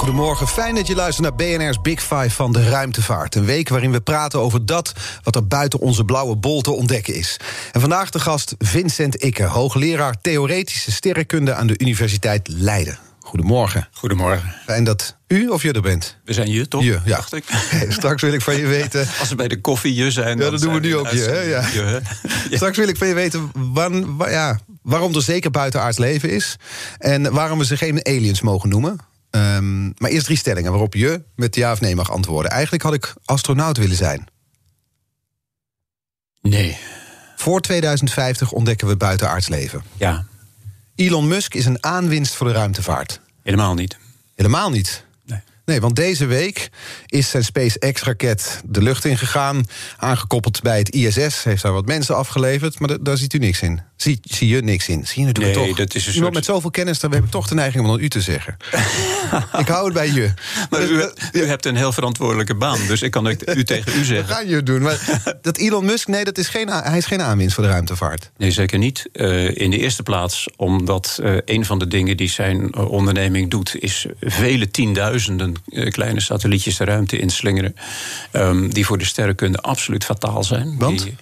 Goedemorgen, fijn dat je luistert naar BNR's Big Five van de ruimtevaart. Een week waarin we praten over dat wat er buiten onze blauwe bol te ontdekken is. En vandaag de gast Vincent Ikke, hoogleraar Theoretische Sterrenkunde aan de Universiteit Leiden. Goedemorgen. Goedemorgen. Fijn dat u of je er bent. We zijn je, toch? Je, ja. Dacht ik. Straks wil ik van je weten... Als we bij de koffie je zijn... Ja, dat doen we nu ook je, hè? Ja. je, hè? Ja. Straks wil ik van je weten wan- ja, waarom er zeker buitenaards leven is... en waarom we ze geen aliens mogen noemen. Ehm, maar eerst drie stellingen waarop je met ja of nee mag antwoorden. Eigenlijk had ik astronaut willen zijn. Nee. Voor 2050 ontdekken we buitenaards leven. Ja, Elon Musk is een aanwinst voor de ruimtevaart. helemaal niet. Helemaal niet. Nee. Want deze week is zijn SpaceX-raket de lucht ingegaan. Aangekoppeld bij het ISS. Heeft daar wat mensen afgeleverd. Maar da- daar ziet u niks in. Zie, zie je niks in. Zie je het Nee, toch? dat is een Iemand soort- met zoveel kennis, dan heb ik toch de neiging om dan u te zeggen. ik hou het bij je. Maar u, u hebt een heel verantwoordelijke baan, dus ik kan het u tegen u zeggen. gaan je doen. Maar dat Elon Musk, nee, dat is geen, hij is geen aanwinst voor de ruimtevaart. Nee, zeker niet. Eh, in de eerste plaats omdat eh, een van de dingen die zijn eh, onderneming doet... is vele tienduizenden kleine satellietjes de ruimte inslingeren... ehm, die voor de sterrenkunde absoluut fataal zijn. Want? Die-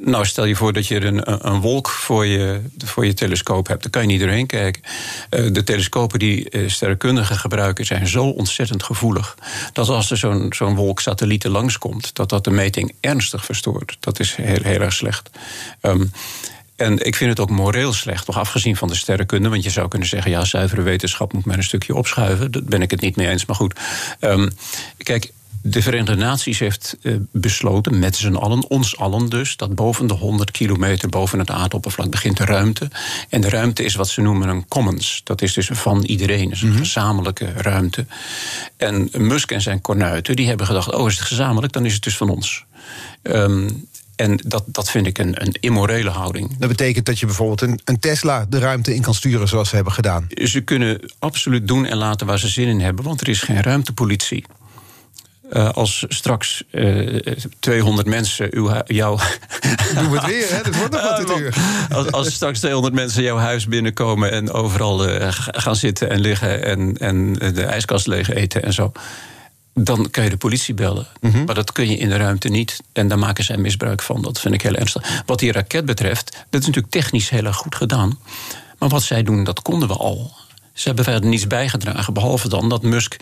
nou, stel je voor dat je een, een- wolk voor je, voor je telescoop hebt. Dan kan je niet doorheen kijken. Eh, de telescopen die eh, sterrenkundigen gebruiken... zijn zo ontzettend gevoelig... dat als er zo'n zo'n wolk satellieten langskomt... dat dat de meting ernstig verstoort. Dat is heel, heel erg slecht. Ehm, en ik vind het ook moreel slecht, nog afgezien van de sterrenkunde. Want je zou kunnen zeggen, ja, zuivere wetenschap moet maar een stukje opschuiven. Daar ben ik het niet mee eens, maar goed. Ehm, kijk, de Verenigde Naties heeft eh, besloten, met z'n allen, ons allen dus, dat boven de 100 kilometer boven het aardoppervlak begint de ruimte. En de ruimte is wat ze noemen een commons. Dat is dus van iedereen, is een gezamenlijke ruimte. En Musk en zijn kornuiten, die hebben gedacht, oh, is het gezamenlijk, dan is het dus van ons. Ehm, en dat, dat vind ik een, een immorele houding. Dat betekent dat je bijvoorbeeld een, een Tesla de ruimte in kan sturen zoals ze hebben gedaan. Ze kunnen absoluut doen en laten waar ze zin in hebben, want er is geen ruimtepolitie. Eh, als straks eh 200 mensen uw, jouw. Doen we het weer, hè? Dat wordt nog wat dit uur. als, als straks 200 mensen jouw huis binnenkomen en overal g- gaan zitten en liggen en, en de ijskast leeg eten en zo. Dan kan je de politie bellen. Mhm. Maar dat kun je in de ruimte niet. En daar maken zij misbruik van. Dat vind ik heel ernstig. Wat die raket betreft, dat is natuurlijk technisch heel erg goed gedaan. Maar wat zij doen, dat konden we al. Ze hebben verder niets bijgedragen, behalve dan dat Musk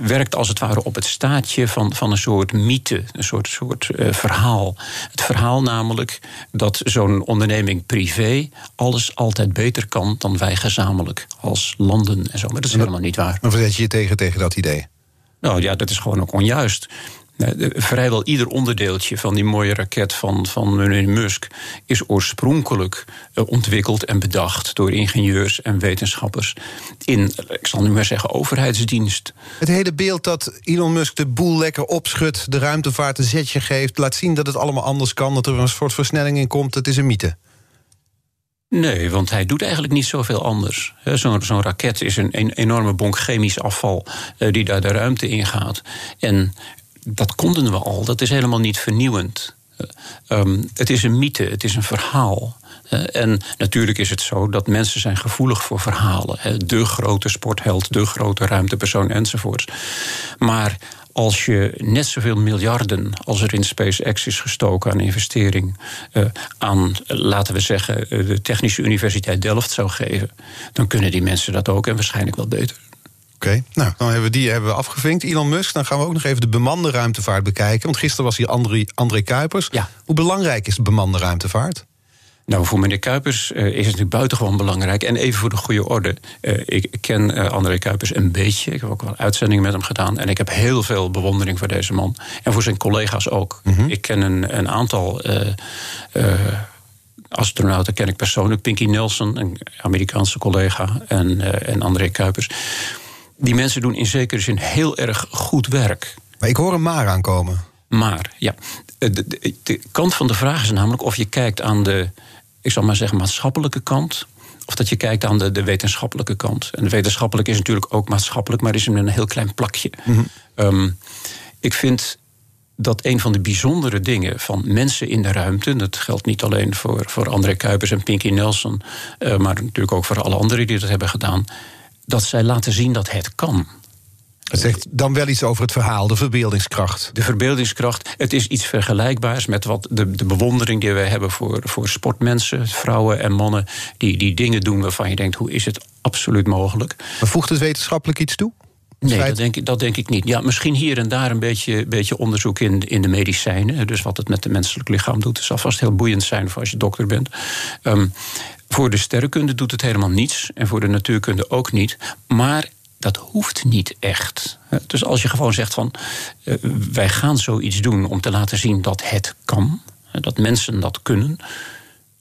werkt als het ware op het staatje van, van een soort mythe, een soort, soort eh, verhaal. Het verhaal namelijk dat zo'n onderneming privé alles altijd beter kan dan wij gezamenlijk als landen en zo. Maar dat is helemaal niet waar. Maar verzet je je tegen, tegen dat idee? Nou ja, dat is gewoon ook onjuist. De- Vrijwel ieder onderdeeltje van die mooie raket van, van meneer Musk is oorspronkelijk eh, ontwikkeld en bedacht door ingenieurs en wetenschappers in, ik zal nu maar zeggen, overheidsdienst. Het hele beeld dat Elon Musk de boel lekker opschudt, de ruimtevaart een zetje geeft, laat zien dat het allemaal anders kan, dat er een soort versnelling in komt, dat is een mythe. Nee, want hij doet eigenlijk niet zoveel anders. Zo'n zo'n raket is een, enorme bonk chemisch afval eh, die daar de ruimte in gaat. En dat konden we al, dat is helemaal niet vernieuwend. Eh, ehm, het is een mythe, het is een verhaal. En natuurlijk is het zo dat mensen zijn gevoelig voor verhalen. De grote sportheld, de grote ruimtepersoon enzovoorts. Maar als je net zoveel miljarden als er in SpaceX is gestoken aan investering eh, aan, laten we zeggen, eh, de Technische Universiteit Delft zou geven, dan kunnen die mensen dat ook en waarschijnlijk wel beter. Oké, nou, dan hebben we die hebben we afgevinkt. Elon Musk, dan gaan we ook nog even de bemande ruimtevaart bekijken. Want gisteren was hier André, André Kuipers. Ja. Hoe belangrijk is de bemande ruimtevaart? Nou, voor meneer Kuipers eh, is het natuurlijk buitengewoon belangrijk. En even voor de goede orde. eh, ik ken eh, André Kuipers een beetje. Ik heb ook wel uitzendingen met hem gedaan. En ik heb heel veel bewondering voor deze man. En voor zijn collega's ook. Ik ken een, een aantal astronauten ken ik persoonlijk. Pinky Nelson, een Amerikaanse collega. En, en André Kuipers. die mensen doen in zekere zin heel erg goed werk. Maar ik hoor een maar aankomen. Maar, ja. De, de, de, kant van de vraag is namelijk of je kijkt aan de, ik zal maar zeggen, maatschappelijke kant. Of dat je kijkt aan de, de wetenschappelijke kant. En de wetenschappelijk is natuurlijk ook maatschappelijk, maar is een heel klein plakje. Mm -hmm. ik vind dat een van de bijzondere dingen van mensen in de ruimte, dat geldt niet alleen voor, voor André Kuipers en Pinky Nelson, uh, maar natuurlijk ook voor alle anderen die dat hebben gedaan, dat zij laten zien dat het kan. Het zegt dan wel iets over het verhaal, de verbeeldingskracht. De verbeeldingskracht. Het is iets vergelijkbaars met wat de, de bewondering die wij hebben voor, voor sportmensen, vrouwen en mannen, die, die dingen doen waarvan je denkt: hoe is het absoluut mogelijk? Maar voegt het wetenschappelijk iets toe? Nee, dat denk, ik, dat denk ik niet. Ja, misschien hier en daar een beetje, beetje onderzoek in, in de medicijnen. Dus wat het met het menselijk lichaam doet. Het zal vast heel boeiend zijn voor als je dokter bent. Um, voor de sterrenkunde doet het helemaal niets. En voor de natuurkunde ook niet. Maar dat hoeft niet echt. Dus als je gewoon zegt van uh, wij gaan zoiets doen om te laten zien dat het kan, dat mensen dat kunnen.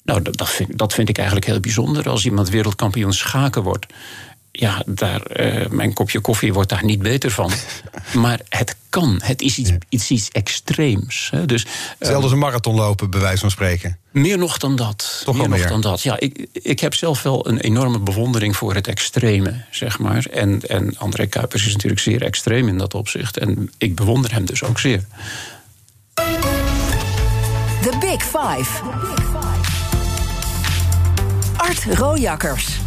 Nou, dat, dat, vind, dat vind ik eigenlijk heel bijzonder. Als iemand wereldkampioen schaken wordt, ja, daar, uh, mijn kopje koffie wordt daar niet beter van. maar het kan. Het is iets, iets, iets extreems. Hè. Dus, Hetzelfde als een marathon lopen, bij wijze van spreken. Meer nog dan dat. Toch meer nog meer. dan dat. Ja, ik, ik heb zelf wel een enorme bewondering voor het extreme, zeg maar. En, en André Kuipers is natuurlijk zeer extreem in dat opzicht. En ik bewonder hem dus ook zeer. The Big Five. Art Rojakkers.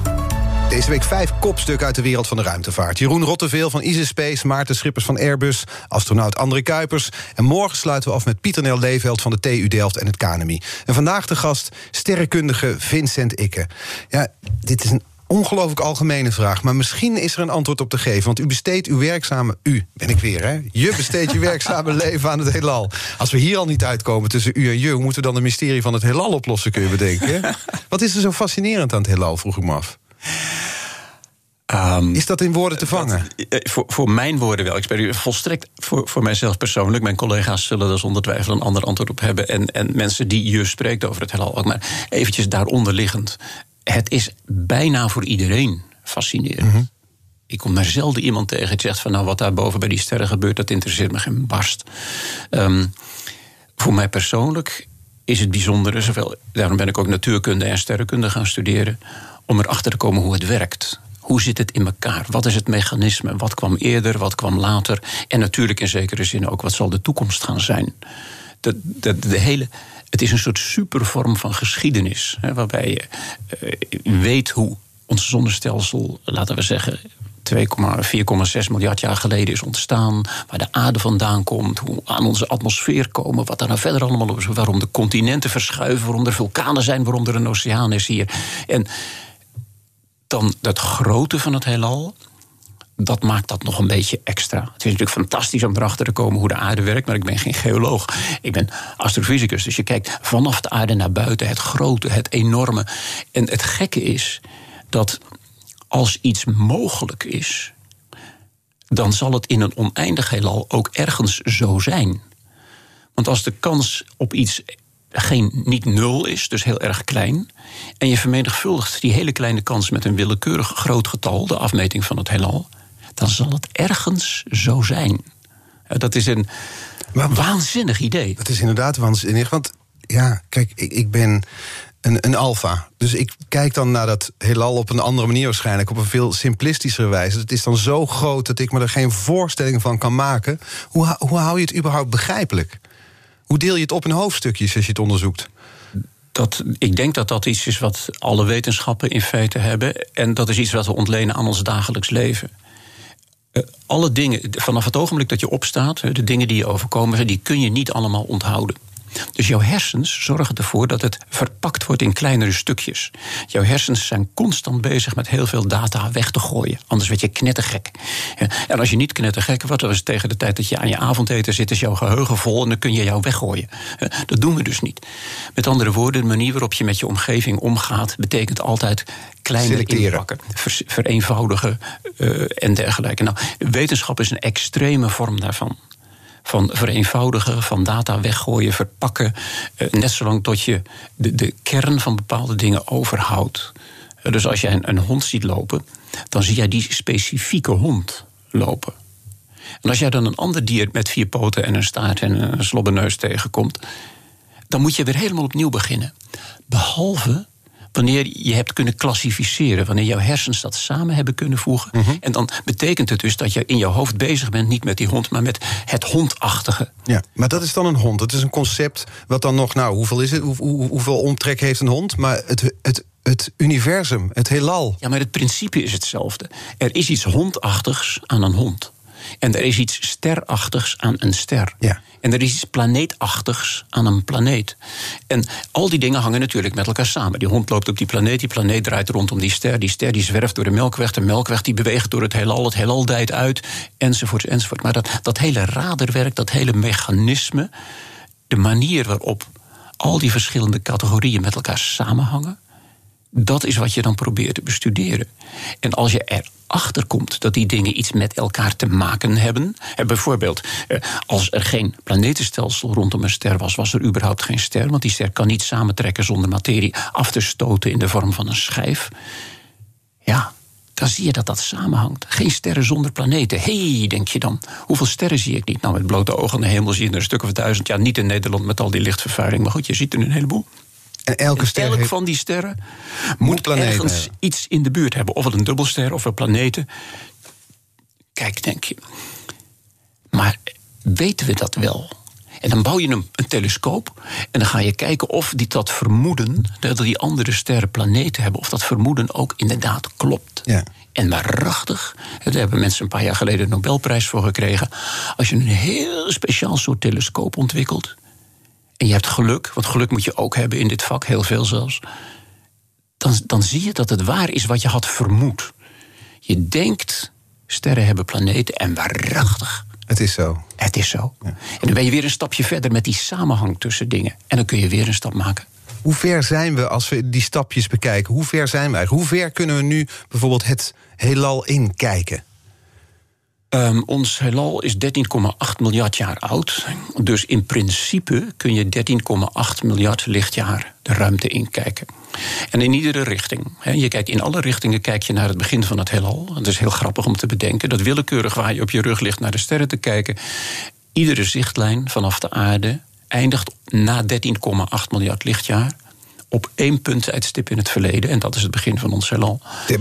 Deze week vijf kopstukken uit de wereld van de ruimtevaart. Jeroen Rotteveel van Easy Space, Maarten Schippers van Airbus... astronaut André Kuipers. En morgen sluiten we af met Pieter Nel Leeveld van de TU Delft en het KNMI. En vandaag de gast sterrenkundige Vincent Ikke. Ja, dit is een ongelooflijk algemene vraag, maar misschien is er een antwoord op te geven. Want u besteedt uw werkzame... U, ben ik weer, hè? Je besteedt je werkzame leven aan het heelal. Als we hier al niet uitkomen tussen u en je... hoe moeten we dan de mysterie van het heelal oplossen, kun je bedenken? Wat is er zo fascinerend aan het heelal, vroeg ik me af. Um, is dat in woorden te vangen? Dat, voor, voor, mijn woorden wel. Ik spreek volstrekt voor, voor mijzelf persoonlijk. Mijn collega's zullen er zonder twijfel een ander antwoord op hebben. En, en mensen die je spreekt over het heelal ook. Maar eventjes daaronder liggend. Het is bijna voor iedereen fascinerend. Mm -hmm. Ik kom maar zelden iemand tegen die zegt van nou wat daar boven bij die sterren gebeurt, dat interesseert me geen barst. Um, voor mij persoonlijk is het bijzondere, zowel, daarom ben ik ook natuurkunde en sterrenkunde gaan studeren, om erachter te komen hoe het werkt. Hoe zit het in elkaar? Wat is het mechanisme? Wat kwam eerder? Wat kwam later? En natuurlijk in zekere zin ook wat zal de toekomst gaan zijn? De, de, de hele, het is een soort supervorm van geschiedenis. Hè, waarbij je uh, weet hoe ons zonnestelsel, laten we zeggen. 2,4,6 miljard jaar geleden is ontstaan. Waar de aarde vandaan komt. Hoe aan onze atmosfeer komen. Wat daar nou verder allemaal is. Waarom de continenten verschuiven. Waarom er vulkanen zijn. Waarom er een oceaan is hier. En dan het grote van het heelal. Dat maakt dat nog een beetje extra. Het is natuurlijk fantastisch om erachter te komen hoe de aarde werkt, maar ik ben geen geoloog. Ik ben astrofysicus, dus je kijkt vanaf de aarde naar buiten, het grote, het enorme. En het gekke is dat als iets mogelijk is, dan zal het in een oneindig heelal ook ergens zo zijn. Want als de kans op iets geen, niet nul is, dus heel erg klein. En je vermenigvuldigt die hele kleine kans met een willekeurig groot getal, de afmeting van het heelal, dan zal het ergens zo zijn. Dat is een maar, waanzinnig idee. Dat is inderdaad waanzinnig. Want ja, kijk, ik, ik ben een, een alfa. Dus ik kijk dan naar dat heelal op een andere manier waarschijnlijk. Op een veel simplistischere wijze. Het is dan zo groot dat ik me er geen voorstelling van kan maken. Hoe, hoe hou je het überhaupt begrijpelijk? Hoe deel je het op in hoofdstukjes als je het onderzoekt? Dat, ik denk dat dat iets is wat alle wetenschappen in feite hebben. En dat is iets wat we ontlenen aan ons dagelijks leven. Uh, alle dingen, vanaf het ogenblik dat je opstaat, de dingen die je overkomen, die kun je niet allemaal onthouden. Dus jouw hersens zorgen ervoor dat het verpakt wordt in kleinere stukjes. Jouw hersens zijn constant bezig met heel veel data weg te gooien. Anders word je knettergek. En als je niet knettergek wordt, dan is tegen de tijd dat je aan je avondeten zit, is jouw geheugen vol en dan kun je jou weggooien. Dat doen we dus niet. Met andere woorden, de manier waarop je met je omgeving omgaat, betekent altijd kleiner inpakken, ver, vereenvoudigen uh, en dergelijke. Nou, wetenschap is een extreme vorm daarvan van vereenvoudigen, van data weggooien, verpakken. net zolang tot je de, de kern van bepaalde dingen overhoudt. dus als je een, een hond ziet lopen. dan zie jij die specifieke hond lopen. En als jij dan een ander dier met vier poten en een staart en een slobberneus tegenkomt, dan moet je weer helemaal opnieuw beginnen. Behalve wanneer je hebt kunnen klassificeren, wanneer jouw hersens dat samen hebben kunnen voegen. Mhm. En dan betekent het dus dat je in jouw hoofd bezig bent, niet met die hond, maar met het hondachtige. Ja, maar dat is dan een hond. Het is een concept wat dan nog, nou, hoeveel is het? Hoe, hoe- hoeveel omtrek heeft een hond? Maar het, het, het universum, het heelal. Ja, maar het principe is hetzelfde. Er is iets hondachtigs aan een hond. En er is iets sterachtigs aan een ster. Ja. En er is iets planeetachtigs aan een planeet. En al die dingen hangen natuurlijk met elkaar samen. Die hond loopt op die planeet, die planeet draait rondom die ster. Die ster die zwerft door de melkweg, de melkweg die beweegt door het heelal. Het heelal dijt uit, enzovoort, enzovoort. Maar dat, dat hele raderwerk, dat hele mechanisme... de manier waarop al die verschillende categorieën met elkaar samenhangen... Dat is wat je dan probeert te bestuderen. En als je erachter komt dat die dingen iets met elkaar te maken hebben. bijvoorbeeld, eh, als er geen planetenstelsel rondom een ster was, was er überhaupt geen ster. Want die ster kan niet samentrekken zonder materie af te stoten in de vorm van een schijf. Ja, dan zie je dat dat samenhangt. Geen sterren zonder planeten. Hé, hey, denk je dan. Hoeveel sterren zie ik niet? Nou, met blote ogen aan de hemel zie je er een stuk of duizend. Ja, niet in Nederland met al die lichtvervuiling. Maar goed, je ziet er een heleboel. En elke ster elk heeft... van die sterren moet planeten ergens hebben. iets in de buurt hebben. Of het een dubbelster of een planeten. Kijk, denk je. Maar weten we dat wel? En dan bouw je een, een telescoop en dan ga je kijken of die, dat vermoeden, dat die andere sterren planeten hebben, of dat vermoeden ook inderdaad klopt. Ja. En waarachtig, daar hebben mensen een paar jaar geleden de Nobelprijs voor gekregen. Als je een heel speciaal soort telescoop ontwikkelt, en je hebt geluk, want geluk moet je ook hebben in dit vak, heel veel zelfs. Dan, dan zie je dat het waar is wat je had vermoed. Je denkt, sterren hebben planeten en waarachtig. Het is zo. Het is zo. En dan ben je weer een stapje verder met die samenhang tussen dingen. En dan kun je weer een stap maken. Hoe ver zijn we als we die stapjes bekijken? Hoe ver zijn we eigenlijk? Hoe ver kunnen we nu bijvoorbeeld het heelal inkijken? Ehm, ons heelal is 13,8 miljard jaar oud. Dus in principe kun je 13,8 miljard lichtjaar de ruimte inkijken. En in iedere richting. Je kijkt in alle richtingen kijk je naar het begin van het heelal. Het is heel grappig om te bedenken dat willekeurig waar je op je rug ligt naar de sterren te kijken. Iedere zichtlijn vanaf de aarde eindigt na 13,8 miljard lichtjaar op één punttijdstip in het verleden. En dat is het begin van ons heelal.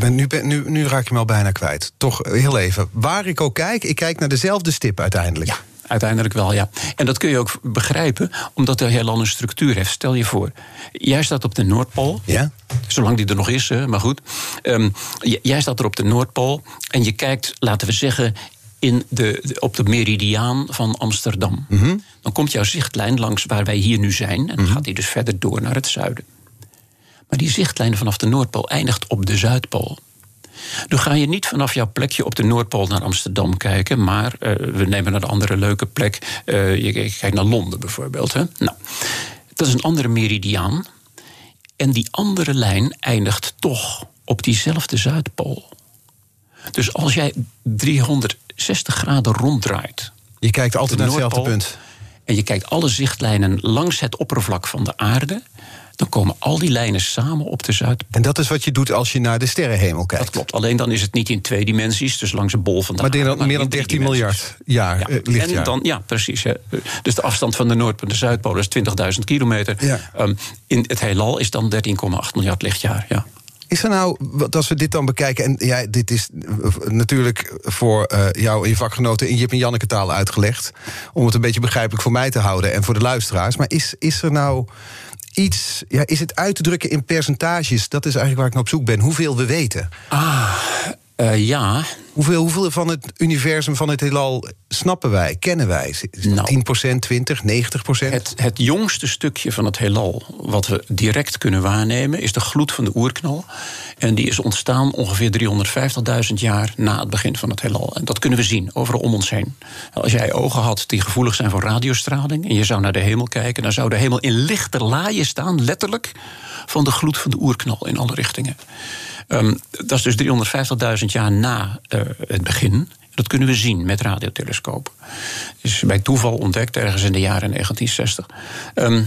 Nu, ben- nu, nu raak je me al bijna kwijt. Toch eh, heel even. Waar ik ook kijk, ik kijk naar dezelfde stip uiteindelijk. Ja, uiteindelijk wel, ja. En dat kun je ook begrijpen, omdat de heelal een structuur heeft. Stel je voor, jij staat op de Noordpool. Ja? Zolang die er nog is, maar goed. Ehm, jij staat er op de Noordpool en je kijkt, laten we zeggen, in de, op de meridiaan van Amsterdam. Dan komt jouw zichtlijn langs waar wij hier nu zijn. En dan gaat die dus verder door naar het zuiden. Maar die zichtlijn vanaf de Noordpool eindigt op de Zuidpool. Nu ga je niet vanaf jouw plekje op de Noordpool naar Amsterdam kijken, maar eh, we nemen een andere leuke plek. Eh, je je kijkt naar Londen bijvoorbeeld. Hè? Nou, dat is een andere meridiaan. En die andere lijn eindigt toch op diezelfde Zuidpool. Dus als jij 360 graden ronddraait. Je kijkt altijd naar hetzelfde punt. En je kijkt alle zichtlijnen langs het oppervlak van de aarde. Dan komen al die lijnen samen op de Zuidpool. En dat is wat je doet als je naar de sterrenhemel kijkt. Dat klopt. Alleen dan is het niet in twee dimensies, dus langs een bol van de Maar meer aarde, dan, meer dan in drie 13 dimensies. miljard jaar, Ja, eh, lichtjaar. en dan, ja, precies. Hè. Dus de afstand van de Noordpool naar de Zuidpool is 20.000 kilometer. Ja. Ehm, in het heelal is dan 13,8 miljard lichtjaar. Ja. Is er nou, als we dit dan bekijken... en ja, dit is eh, natuurlijk voor eh, jou en je vakgenoten... in Jip en Janneke taal uitgelegd... om het een beetje begrijpelijk voor mij te houden... en voor de luisteraars. Maar is, is er nou iets... Ja, is het uit te drukken in percentages? Dat is eigenlijk waar ik naar op zoek ben. Hoeveel we weten. Eh, ja, Hoeveel, hoeveel van het universum, van het heelal... snappen wij, kennen wij? Is het Nou. 10%, 20, 90%? het, het jongste stukje van het heelal wat we direct kunnen waarnemen... is de gloed van de oerknal. En die is ontstaan ongeveer 350.000 jaar na het begin van het heelal. En dat kunnen we zien, overal om ons heen. Als jij ogen had die gevoelig zijn voor radiostraling... en je zou naar de hemel kijken... dan zou de hemel in lichte laaien staan, letterlijk... van de gloed van de oerknal in alle richtingen. Ehm, dat is dus 350.000 jaar na eh, het begin. Dat kunnen we zien met radiotelescopen. Dus bij toeval ontdekt ergens in de jaren 1960. Ehm,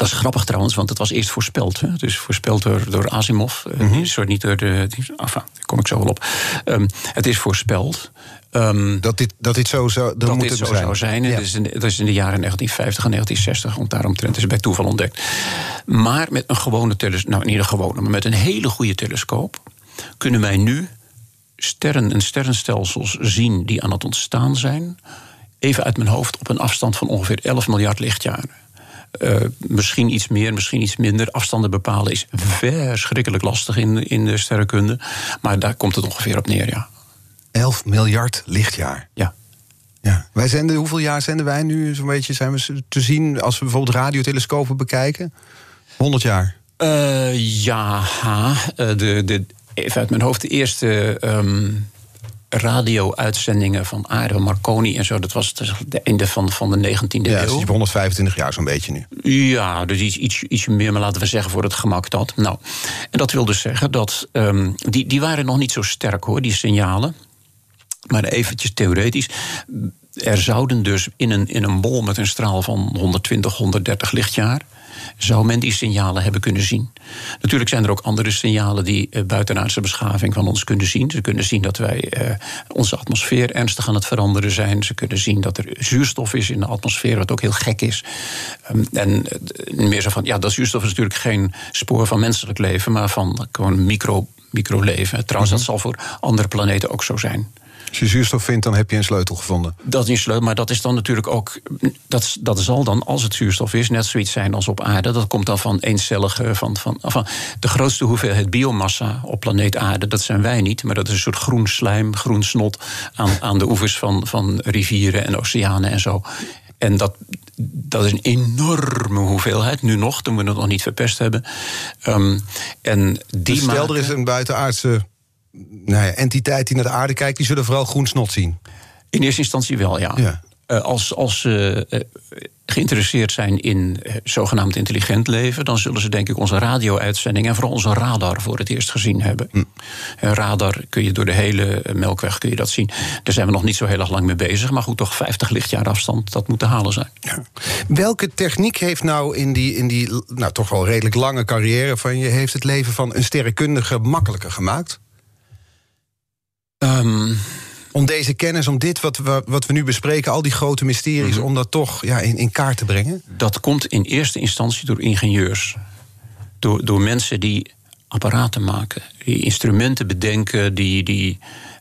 Dat is grappig trouwens, want het was eerst voorspeld. Hè? Dus voorspeld door, door Asimov. Mm Sorry, niet door de. Die, enfin, daar kom ik zo wel op. Um, het is voorspeld. Um, dat, dit, dat dit zo zou, dat dit zo zijn. zou zijn. Ja. Dat, is in, dat is in de jaren 1950 en 1960, want daaromtrent is het bij toeval ontdekt. Maar met een gewone telescoop, nou niet een gewone, maar met een hele goede telescoop kunnen wij nu sterren en sterrenstelsels zien die aan het ontstaan zijn. Even uit mijn hoofd op een afstand van ongeveer 11 miljard lichtjaren. Uh, misschien iets meer, misschien iets minder. Afstanden bepalen is verschrikkelijk lastig in, in de sterrenkunde. Maar daar komt het ongeveer op neer, ja. 11 miljard lichtjaar. Ja. ja. Wij zenden, hoeveel jaar zenden wij nu zo'n beetje? Zijn we te zien als we bijvoorbeeld radiotelescopen bekijken? 100 jaar. Uh, ja, uh, de, de, even uit mijn hoofd, de eerste um, radio-uitzendingen van Aarde, Marconi en zo. Dat was het einde van, van de 19e ja, eeuw. Ja, 125 jaar zo'n beetje nu. Ja, dus iets, iets, iets meer, maar laten we zeggen voor het gemak dat. Nou, en dat wil dus zeggen dat. Um, die, die waren nog niet zo sterk hoor, die signalen. Maar eventjes theoretisch. Er zouden dus in een, in een bol met een straal van 120, 130 lichtjaar zou men die signalen hebben kunnen zien. Natuurlijk zijn er ook andere signalen die uh, buitenaardse beschaving van ons kunnen zien. Ze kunnen zien dat wij uh, onze atmosfeer ernstig aan het veranderen zijn. Ze kunnen zien dat er zuurstof is in de atmosfeer, wat ook heel gek is. Um, en uh, meer zo van, ja, dat zuurstof is natuurlijk geen spoor van menselijk leven, maar van gewoon micro, microleven. Trouwens, dat zal voor andere planeten ook zo zijn. Als je zuurstof vindt, dan heb je een sleutel gevonden. Dat is een sleutel, maar dat is dan natuurlijk ook. Dat, dat zal dan, als het zuurstof is, net zoiets zijn als op aarde. Dat komt dan van eencellige. Van, van, van de grootste hoeveelheid biomassa op planeet aarde, dat zijn wij niet. Maar dat is een soort groen slijm, groen snot aan, aan de oevers van, van rivieren en oceanen en zo. En dat, dat is een enorme hoeveelheid, nu nog, toen we het nog niet verpest hebben. Um, en die dus stel, maken... er is een buitenaardse nou ja, entiteit die naar de aarde kijkt, die zullen vooral groen snot zien. In eerste instantie wel, ja. ja. Uh, als als ze uh, geïnteresseerd zijn in uh, zogenaamd intelligent leven, dan zullen ze denk ik onze radio-uitzending en vooral onze radar voor het eerst gezien hebben. Hm. radar kun je door de hele melkweg kun je dat zien. Daar zijn we nog niet zo heel erg lang mee bezig, maar goed, toch 50 lichtjaar afstand, dat moet te halen zijn. Ja. Welke techniek heeft nou in die, in die nou, toch wel redelijk lange carrière van je, heeft het leven van een sterrenkundige makkelijker gemaakt? Um, om deze kennis, om dit wat we, wat we nu bespreken, al die grote mysteries, mm -hmm. om dat toch ja, in, in kaart te brengen? Dat komt in eerste instantie door ingenieurs. Door, door mensen die apparaten maken, die instrumenten bedenken, die, die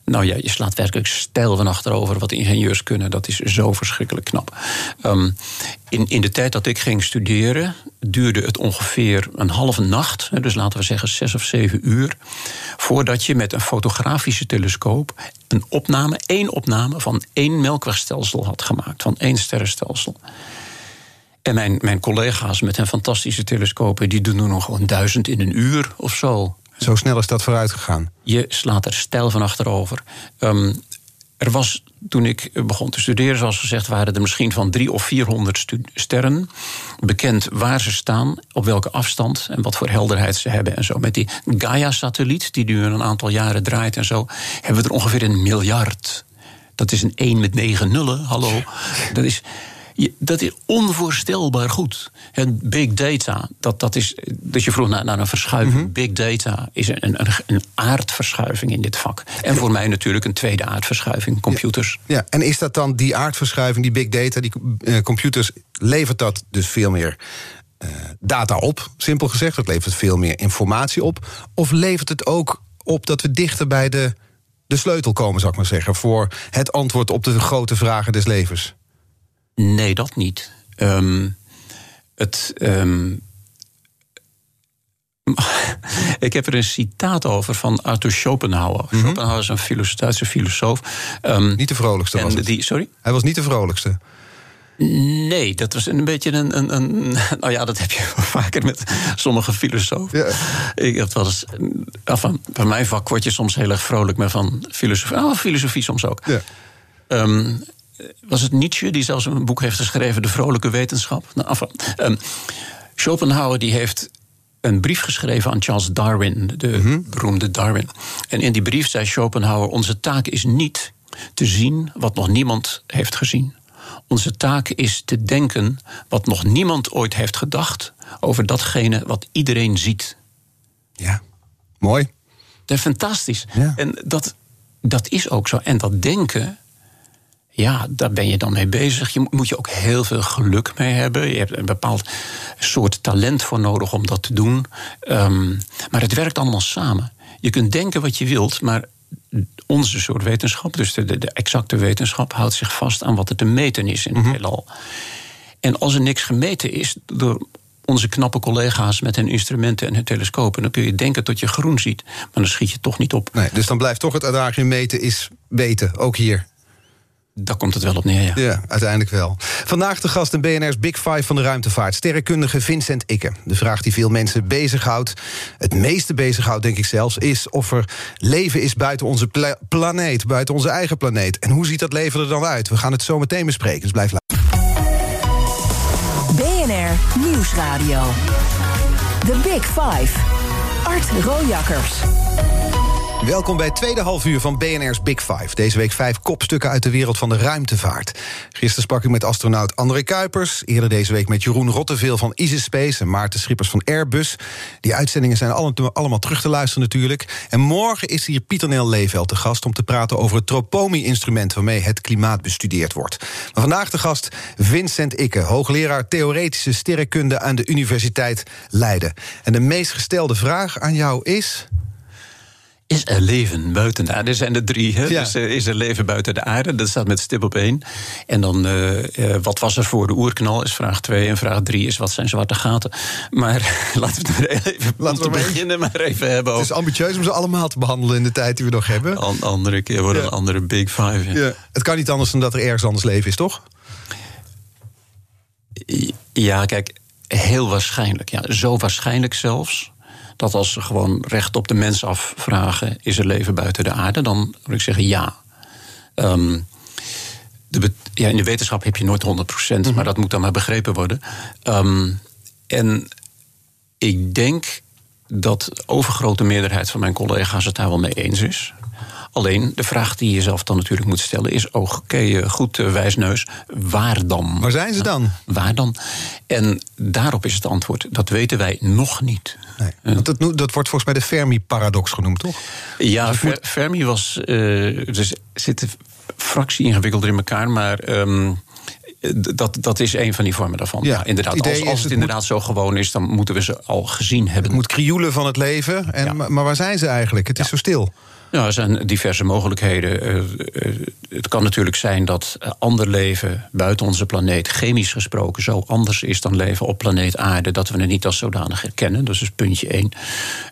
nou ja, je slaat werkelijk stijl van achterover wat ingenieurs kunnen. Dat is zo verschrikkelijk knap. Um, in, in de tijd dat ik ging studeren, duurde het ongeveer een halve nacht. Dus laten we zeggen zes of zeven uur. Voordat je met een fotografische telescoop een opname, één opname van één melkwegstelsel had gemaakt. Van één sterrenstelsel. En mijn, mijn collega's met hun fantastische telescopen, die doen nu nog gewoon duizend in een uur of zo. Zo snel is dat vooruit gegaan? Je slaat er stijl van achterover. Um, er was, toen ik begon te studeren, zoals gezegd, waren er misschien van drie of vierhonderd sterren. Bekend waar ze staan, op welke afstand en wat voor helderheid ze hebben en zo. Met die Gaia-satelliet, die nu een aantal jaren draait en zo, hebben we er ongeveer een miljard. Dat is een 1 met 9 nullen, hallo. Dat is dat is onvoorstelbaar goed. En big data, dat, dat is. Dus je vroeg naar, naar een verschuiving. Mm -hmm. Big data is een, een, een, aardverschuiving in dit vak. En voor mij natuurlijk een tweede aardverschuiving, computers. Ja, ja. en is dat dan die aardverschuiving, die big data, die uh, computers, levert dat dus veel meer uh, data op, simpel gezegd? Het levert veel meer informatie op? Of levert het ook op dat we dichter bij de, de sleutel komen, zou ik maar zeggen, voor het antwoord op de grote vragen des levens? Nee, dat niet. Um, het. Um, ik heb er een citaat over van Arthur Schopenhauer. Mm -hmm. Schopenhauer is een Duitse filosoof. Um, niet de vrolijkste was. Die, sorry? Hij was niet de vrolijkste. Nee, dat was een beetje een, een, een, Nou ja, dat heb je vaker met sommige filosofen. Ja. Ik heb wel eens. Van, van mijn vak word je soms heel erg vrolijk, maar van filosofie. Oh, filosofie soms ook. Ja. Um, was het Nietzsche die zelfs een boek heeft geschreven, De Vrolijke Wetenschap? Nou, enfin, um, Schopenhauer die heeft een brief geschreven aan Charles Darwin, de mm -hmm. beroemde Darwin. En in die brief zei Schopenhauer: Onze taak is niet te zien wat nog niemand heeft gezien. Onze taak is te denken wat nog niemand ooit heeft gedacht over datgene wat iedereen ziet. Ja, mooi. Dat is fantastisch. Ja. En dat, dat is ook zo. En dat denken, ja, daar ben je dan mee bezig. Je moet- je ook heel veel geluk mee hebben. Je hebt een bepaald soort talent voor nodig om dat te doen. Ehm, maar het werkt allemaal samen. Je kunt denken wat je wilt, maar onze soort wetenschap, dus de, de, exacte wetenschap, houdt zich vast aan wat er te meten is in het heelal. En als er niks gemeten is door onze knappe collega's met hun instrumenten en hun telescopen, dan kun je denken tot je groen ziet, maar dan schiet je toch niet op. Nee, dus dan blijft toch het adagium meten is weten, ook hier. Daar komt het wel op neer, ja. Ja, uiteindelijk wel. Vandaag de gast in BNR's Big Five van de ruimtevaart. Sterrenkundige Vincent Ikke. De vraag die veel mensen bezighoudt, het meeste bezighoudt denk ik zelfs... is of er leven is buiten onze pla- planeet, buiten onze eigen planeet. En hoe ziet dat leven er dan uit? We gaan het zo meteen bespreken, dus blijf luisteren. BNR Nieuwsradio. The Big Five. Art Rojakkers. Welkom bij het tweede halfuur van BNR's Big Five. Deze week vijf kopstukken uit de wereld van de ruimtevaart. Gisteren sprak ik met astronaut André Kuipers. Eerder deze week met Jeroen Rotteveel van Easy Space... en Maarten Schippers van Airbus. Die uitzendingen zijn alle- allemaal terug te luisteren natuurlijk. En morgen is hier Pieter Nel Leeveld te gast... om te praten over het Tropomi-instrument... waarmee het klimaat bestudeerd wordt. Maar vandaag de gast Vincent Ikke... hoogleraar Theoretische Sterrenkunde aan de Universiteit Leiden. En de meest gestelde vraag aan jou is... Is er leven buiten de aarde? Er zijn er drie. Hè? Ja. Dus er is er leven buiten de aarde? Dat staat met stip op één. En dan, eh, eh, wat was er voor de oerknal, is vraag twee. En vraag drie is, wat zijn zwarte gaten? Maar laten we het even Laten we maar- beginnen maar even hebben Het is ambitieus om ze allemaal te behandelen in de tijd die we nog hebben. Een andere keer worden Ja. een andere Big Five. ja. Ja. Het kan niet anders dan dat er ergens anders leven is, toch? Ja, kijk, heel waarschijnlijk. Ja, zo waarschijnlijk zelfs. Dat als ze gewoon recht op de mens afvragen: is er leven buiten de aarde? Dan moet ik zeggen ja. Ehm, de ja in de wetenschap heb je nooit 100%, maar dat moet dan maar begrepen worden. Ehm, en ik denk dat de overgrote meerderheid van mijn collega's het daar wel mee eens is. Alleen de vraag die je jezelf dan natuurlijk moet stellen is: oké, eh, goed, eh, wijsneus, waar dan? Waar zijn ze dan? Waar dan? En daarop is het antwoord: dat weten wij nog niet. Nee. Want dat, dat wordt volgens mij de Fermi-paradox genoemd, toch? Ja, Fer- Fermi was. eh er zit een fractie ingewikkelder in elkaar, maar. ehm, dat, dat is een van die vormen daarvan. Ja, Ja, inderdaad. het als als het, het inderdaad zo gewoon is, dan moeten we ze al gezien hebben. Het moet krioelen van het leven. En, Ja. maar, maar waar zijn ze eigenlijk? Het is zo stil. Ja, er zijn diverse mogelijkheden. Eh, eh, het kan natuurlijk zijn dat eh, ander leven buiten onze planeet, chemisch gesproken, zo anders is dan leven op planeet Aarde, dat we het niet als zodanig herkennen. Dat is dus puntje één.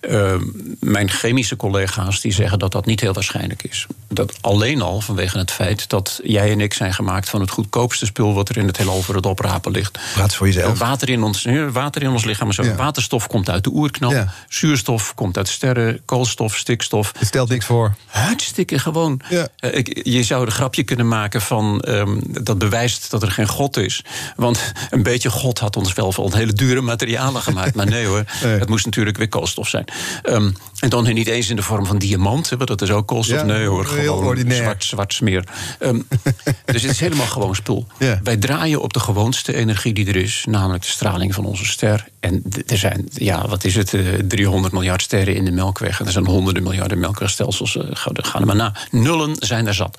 Eh, mijn chemische collega's die zeggen dat dat niet heel waarschijnlijk is. Dat alleen al vanwege het feit dat jij en ik zijn gemaakt van het goedkoopste spul wat er in het heelal voor het oprapen ligt. Praat voor jezelf. Water in ons, water in ons lichaam. Zo. Ja. Waterstof komt uit de oerknal. Ja. Zuurstof komt uit sterren. Koolstof, stikstof. Het stelt niks voor. Hartstikke gewoon. Ja. Eh, ik- je zou een grapje kunnen maken van ehm, dat bewijst dat er geen God is. Want een beetje God had ons wel van hele dure materialen gemaakt. Maar nee hoor, Nee. het moest natuurlijk weer koolstof zijn. Ehm, en dan niet eens in de vorm van diamant, hè, want dat is ook koolstof. Ja, nee hoor, gewoon ordinair. zwart, zwart smeer. Ehm, dus het is helemaal gewoon spul. Ja. Wij draaien op de gewoonste energie die er is, namelijk de straling van onze ster. En er zijn, ja, wat is het, eh, 300 miljard sterren in de Melkweg. En er zijn honderden miljarden melkwegstelsels. Eh, ga, ga er maar na. Nullen zijn er zat.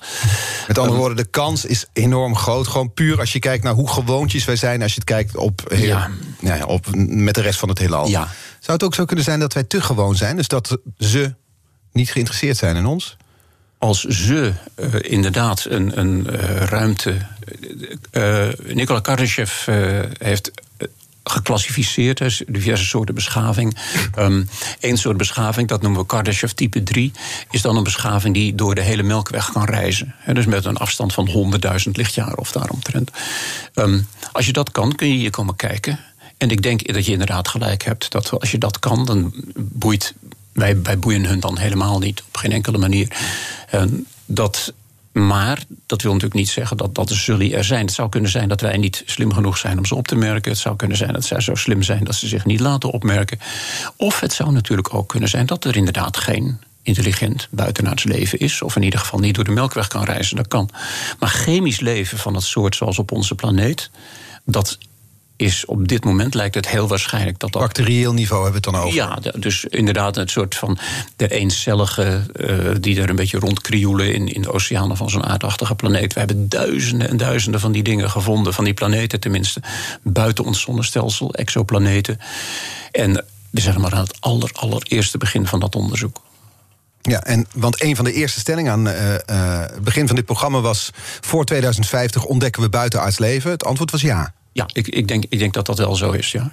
Met andere woorden, de kans is enorm groot. Gewoon puur als je kijkt naar hoe gewoontjes wij zijn... als je het kijkt op, heel, Ja. ja, op met de rest van het heelal. Ja. Zou het ook zo kunnen zijn dat wij te gewoon zijn? Dus dat ze niet geïnteresseerd zijn in ons? als ze eh, inderdaad een, een eh, ruimte. eh eh, Nikola Kardashev eh, heeft. Geclassificeerd, dus diverse soorten beschaving. Eén soort beschaving, dat noemen we Kardashev type 3, is dan een beschaving die door de hele Melkweg kan reizen. Dus met een afstand van 100.000 lichtjaren of daaromtrent. Ehm, als je dat kan, kun je hier komen kijken. En ik denk dat je inderdaad gelijk hebt. Dat als je dat kan, dan boeit. Wij, wij boeien hun dan helemaal niet, op geen enkele manier. En dat, maar dat wil natuurlijk niet zeggen dat, dat zullen er zijn. Het zou kunnen zijn dat wij niet slim genoeg zijn om ze op te merken. Het zou kunnen zijn dat zij zo slim zijn dat ze zich niet laten opmerken. Of het zou natuurlijk ook kunnen zijn dat er inderdaad geen intelligent buitenaards leven is. Of in ieder geval niet door de melkweg kan reizen, dat kan. Maar chemisch leven van het soort zoals op onze planeet, dat is op dit moment lijkt het heel waarschijnlijk dat dat. Bacterieel niveau hebben we het dan over? Ja, dus inderdaad, een soort van de eencellige uh, die er een beetje rondkrioelen in, in de oceanen van zo'n aardachtige planeet. We hebben duizenden en duizenden van die dingen gevonden, van die planeten tenminste, buiten ons zonnestelsel, exoplaneten. En we zijn maar aan het aller, allereerste begin van dat onderzoek. Ja, en want een van de eerste stellingen aan uh, het begin van dit programma was: voor 2050 ontdekken we buitenaards leven. Het antwoord was ja. Ja, ik, ik, denk, ik denk dat dat wel zo is. Ja.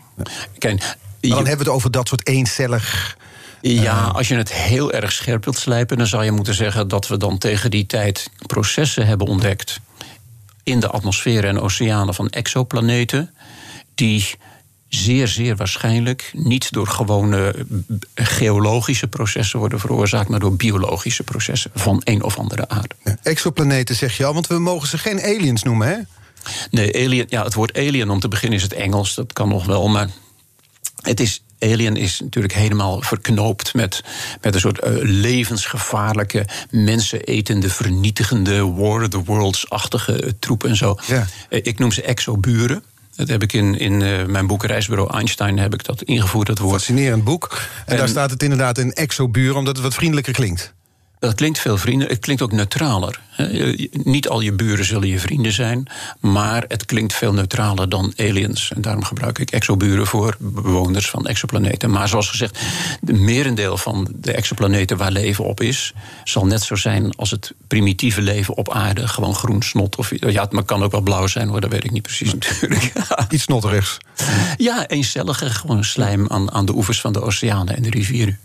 Kijk, dan hebben we het over dat soort eencellig. Ja, als je het heel erg scherp wilt slijpen, dan zou je moeten zeggen dat we dan tegen die tijd processen hebben ontdekt in de atmosfeer en oceanen van exoplaneten, die zeer, zeer waarschijnlijk niet door gewone geologische processen worden veroorzaakt, maar door biologische processen van een of andere aard. exoplaneten zeg je al, want we mogen ze geen aliens noemen, hè? Nee, alien, ja, het woord alien om te beginnen is het Engels, dat kan nog wel, maar het is Alien is natuurlijk helemaal verknoopt met, met een soort uh, levensgevaarlijke, mensenetende, vernietigende, War of the Worlds-achtige troep en zo. Ja. Uh, ik noem ze exoburen. Dat heb ik in, in uh, mijn boek Reisbureau Einstein heb ik dat ingevoerd, dat woord. Fascinerend boek. En, en daar staat het inderdaad in exoburen, omdat het wat vriendelijker klinkt. Dat klinkt veel vrienden. Het klinkt ook neutraler. Niet al je buren zullen je vrienden zijn, maar het klinkt veel neutraler dan aliens. En daarom gebruik ik exoburen voor bewoners van exoplaneten. Maar zoals gezegd, de merendeel van de exoplaneten waar leven op is, zal net zo zijn als het primitieve leven op aarde. Gewoon groen snot. Of, ja, het kan ook wel blauw zijn hoor, dat weet ik niet precies natuurlijk. Iets snotterigs. Ja, eencellige, gewoon slijm aan, aan de oevers van de oceanen en de rivieren.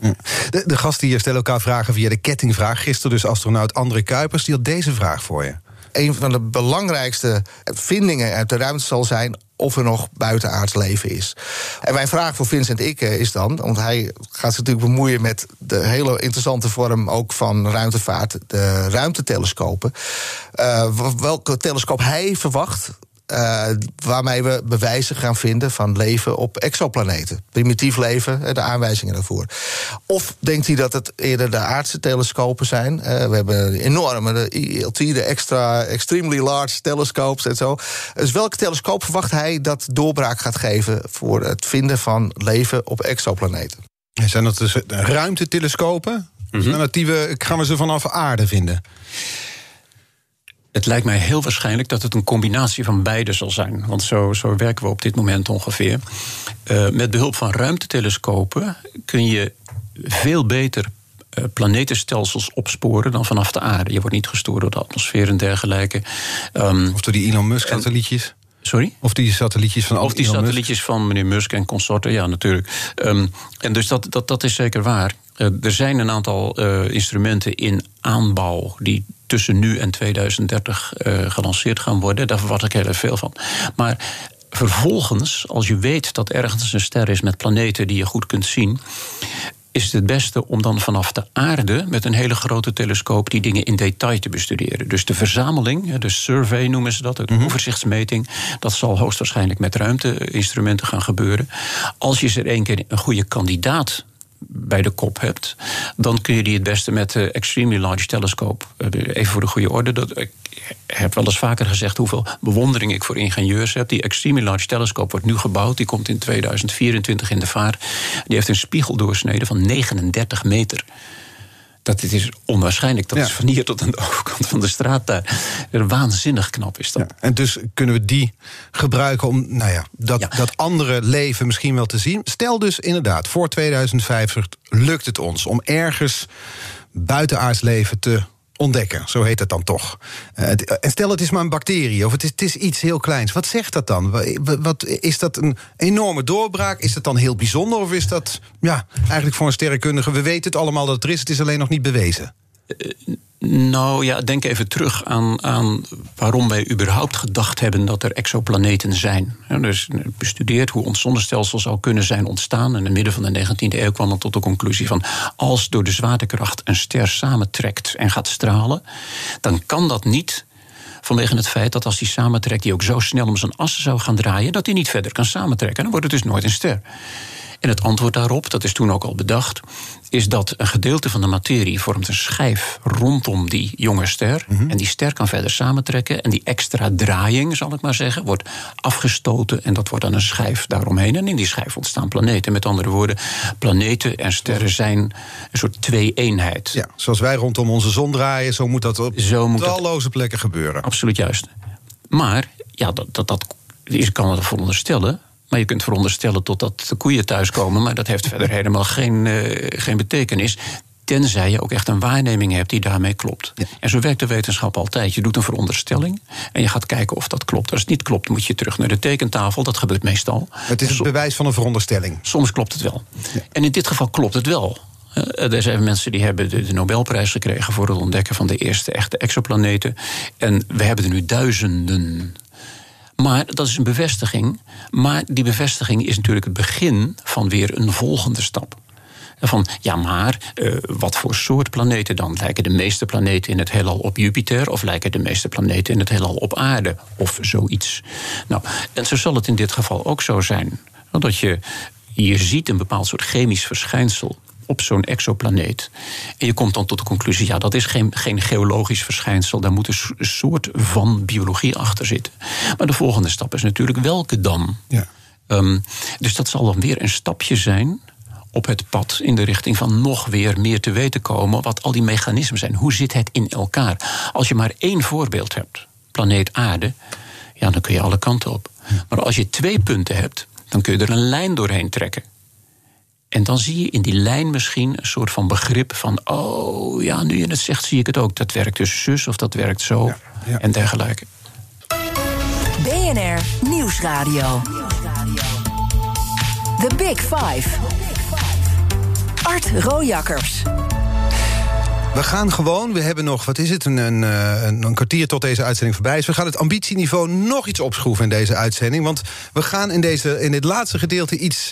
De, de gasten hier stellen elkaar vragen via de kettingvraag. Gisteren dus astronaut André Kuipers, die had deze deze vraag voor je. Een van de belangrijkste vindingen uit de ruimte zal zijn of er nog buitenaards leven is. En mijn vraag voor Vincent Ikke is dan, want hij gaat zich natuurlijk bemoeien met de hele interessante vorm ook van ruimtevaart, de ruimtetelescopen. Uh, welke telescoop hij verwacht uh, waarmee we bewijzen gaan vinden van leven op exoplaneten. Primitief leven, de aanwijzingen daarvoor. Of denkt hij dat het eerder de aardse telescopen zijn? Uh, we hebben enorme, de ILT, de extra, extremely large telescopes en zo. Dus welke telescoop verwacht hij dat doorbraak gaat geven voor het vinden van leven op exoplaneten? Zijn dat dus ruimtetelescopen? Mm -hmm. we, gaan we ze vanaf aarde vinden? Het lijkt mij heel waarschijnlijk dat het een combinatie van beide zal zijn. Want zo, zo werken we op dit moment ongeveer. Uh, met behulp van ruimtetelescopen kun je veel beter uh, planetenstelsels opsporen dan vanaf de aarde. Je wordt niet gestoord door de atmosfeer en dergelijke. Um, of door die Elon Musk-satellietjes? Sorry? Of die satellietjes van Of die Elon satellietjes Musk. van meneer Musk en consorten, ja, natuurlijk. Um, en dus dat, dat, dat is zeker waar. Uh, er zijn een aantal uh, instrumenten in aanbouw die tussen nu en 2030 uh, gelanceerd gaan worden. Daar verwacht ik heel erg veel van. Maar vervolgens, als je weet dat ergens een ster is met planeten die je goed kunt zien is het het beste om dan vanaf de aarde met een hele grote telescoop die dingen in detail te bestuderen. Dus de verzameling, de survey noemen ze dat, de mm overzichtsmeting, dat zal hoogstwaarschijnlijk met ruimteinstrumenten gaan gebeuren. Als je er één keer een goede kandidaat bij de kop hebt, dan kun je die het beste met de Extremely Large Telescope. Eh, even voor de goede orde. Dat, ik heb wel eens vaker gezegd hoeveel bewondering ik voor ingenieurs heb. Die Extremely Large Telescope wordt nu gebouwd. Die komt in 2024 in de vaart. Die heeft een spiegeldoorsnede van 39 meter dat het is onwaarschijnlijk. Dat ja. is van hier tot aan de overkant van de straat daar. Waanzinnig knap is dat. Ja, en dus kunnen we die gebruiken om nou ja, dat, ja. dat andere leven misschien wel te zien. Stel dus inderdaad, voor 2050 lukt het ons om ergens buitenaards leven te ontdekken. Zo heet het dan toch. Uh, en stel het is maar een bacterie of het is, het is, iets heel kleins. Wat zegt dat dan? Wat, is dat een enorme doorbraak? Is dat dan heel bijzonder? Of is dat ja, eigenlijk voor een sterrenkundige... we weten het allemaal dat het er is, het is alleen nog niet bewezen? Nou ja, denk even terug aan, aan waarom wij überhaupt gedacht hebben dat er exoplaneten zijn. Ja, dus bestudeerd hoe ons zonnestelsel zou kunnen zijn ontstaan. In het midden van de 19e eeuw kwam dan tot de conclusie van als door de zwaartekracht een ster samentrekt en gaat stralen, dan kan dat niet vanwege het feit dat als die samentrekt, die ook zo snel om zijn assen zou gaan draaien, dat hij niet verder kan samentrekken. Dan wordt het dus nooit een ster. En het antwoord daarop, dat is toen ook al bedacht, is dat een gedeelte van de materie vormt een schijf rondom die jonge ster. Mhm. En die ster kan verder samentrekken. En die extra draaiing, zal ik maar zeggen, wordt afgestoten. En dat wordt dan een schijf daaromheen. En in die schijf ontstaan planeten. Met andere woorden, planeten en sterren zijn een soort twee-eenheid. Ja, zoals wij rondom onze zon draaien, zo moet dat op Zo moet dat- talloze plekken gebeuren. Absoluut juist. Maar, ja, dat, dat, dat je kan veronderstellen. Maar je kunt veronderstellen totdat de koeien thuiskomen. Maar dat heeft verder helemaal geen, eh, geen betekenis. Tenzij je ook echt een waarneming hebt die daarmee klopt. En zo werkt de wetenschap altijd. Je doet een veronderstelling en je gaat kijken of dat klopt. Als het niet klopt, moet je terug naar de tekentafel. Dat gebeurt meestal. Het is het bewijs van een veronderstelling. Soms klopt het wel. En in dit geval klopt het wel. Eh, Er zijn mensen die hebben de de Nobelprijs gekregen voor het ontdekken van de eerste echte exoplaneten. En we hebben er nu duizenden. Maar dat is een bevestiging. Maar die bevestiging is natuurlijk het begin van weer een volgende stap. Van ja, maar eh, wat voor soort planeten dan? Lijken de meeste planeten in het heelal op Jupiter? Of lijken de meeste planeten in het heelal op aarde? Of zoiets. Nou, en zo zal het in dit geval ook zo zijn. Dat je, je ziet een bepaald soort chemisch verschijnsel op zo'n exoplaneet. En je komt dan tot de conclusie: ja, dat is geen, geen geologisch verschijnsel. Daar moet een so- soort van biologie achter zitten. Maar de volgende stap is natuurlijk welke dan? Ja. Ehm, dus dat zal dan weer een stapje zijn op het pad in de richting van nog weer meer te weten komen wat al die mechanismen zijn. Hoe zit het in elkaar? Als je maar één voorbeeld hebt, planeet Aarde, ja, dan kun je alle kanten op. Maar als je twee punten hebt, dan kun je er een lijn doorheen trekken. En dan zie je in die lijn misschien een soort van begrip van: oh ja, nu je het zegt, zie ik het ook. Dat werkt dus zus of dat werkt zo Ja, ja. en dergelijke. BNR Nieuwsradio. The Big Five. Art Rojakkers. We gaan gewoon, we hebben nog, wat is het, een, een, eh, een, een kwartier tot deze uitzending voorbij is. We gaan het ambitieniveau nog iets opschroeven in deze uitzending. Want we gaan in, deze, in dit laatste gedeelte iets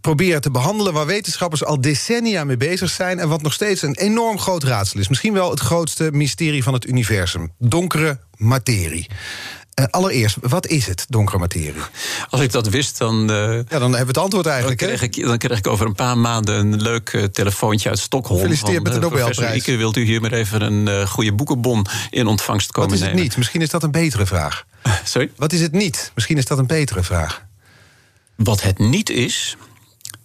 proberen te behandelen... waar wetenschappers al decennia mee bezig zijn... en wat nog steeds een enorm groot raadsel is. Misschien wel het grootste mysterie van het universum. Donkere materie. Eh, allereerst, wat is het, donkere materie? Als ik dat wist, dan. eh, Ja, dan hebben we het antwoord Dan eigenlijk. hè? kreeg, ik, dan kreeg ik over een paar maanden een leuk eh, telefoontje uit Stockholm. Gefeliciteerd van, met de Nobelprijs. Ike, wilt u hier maar even een goede boekenbon in ontvangst komen Wat is het nemen? niet? Misschien is dat een betere vraag. Sorry? Wat is het niet? Misschien is dat een betere vraag. Wat het niet is,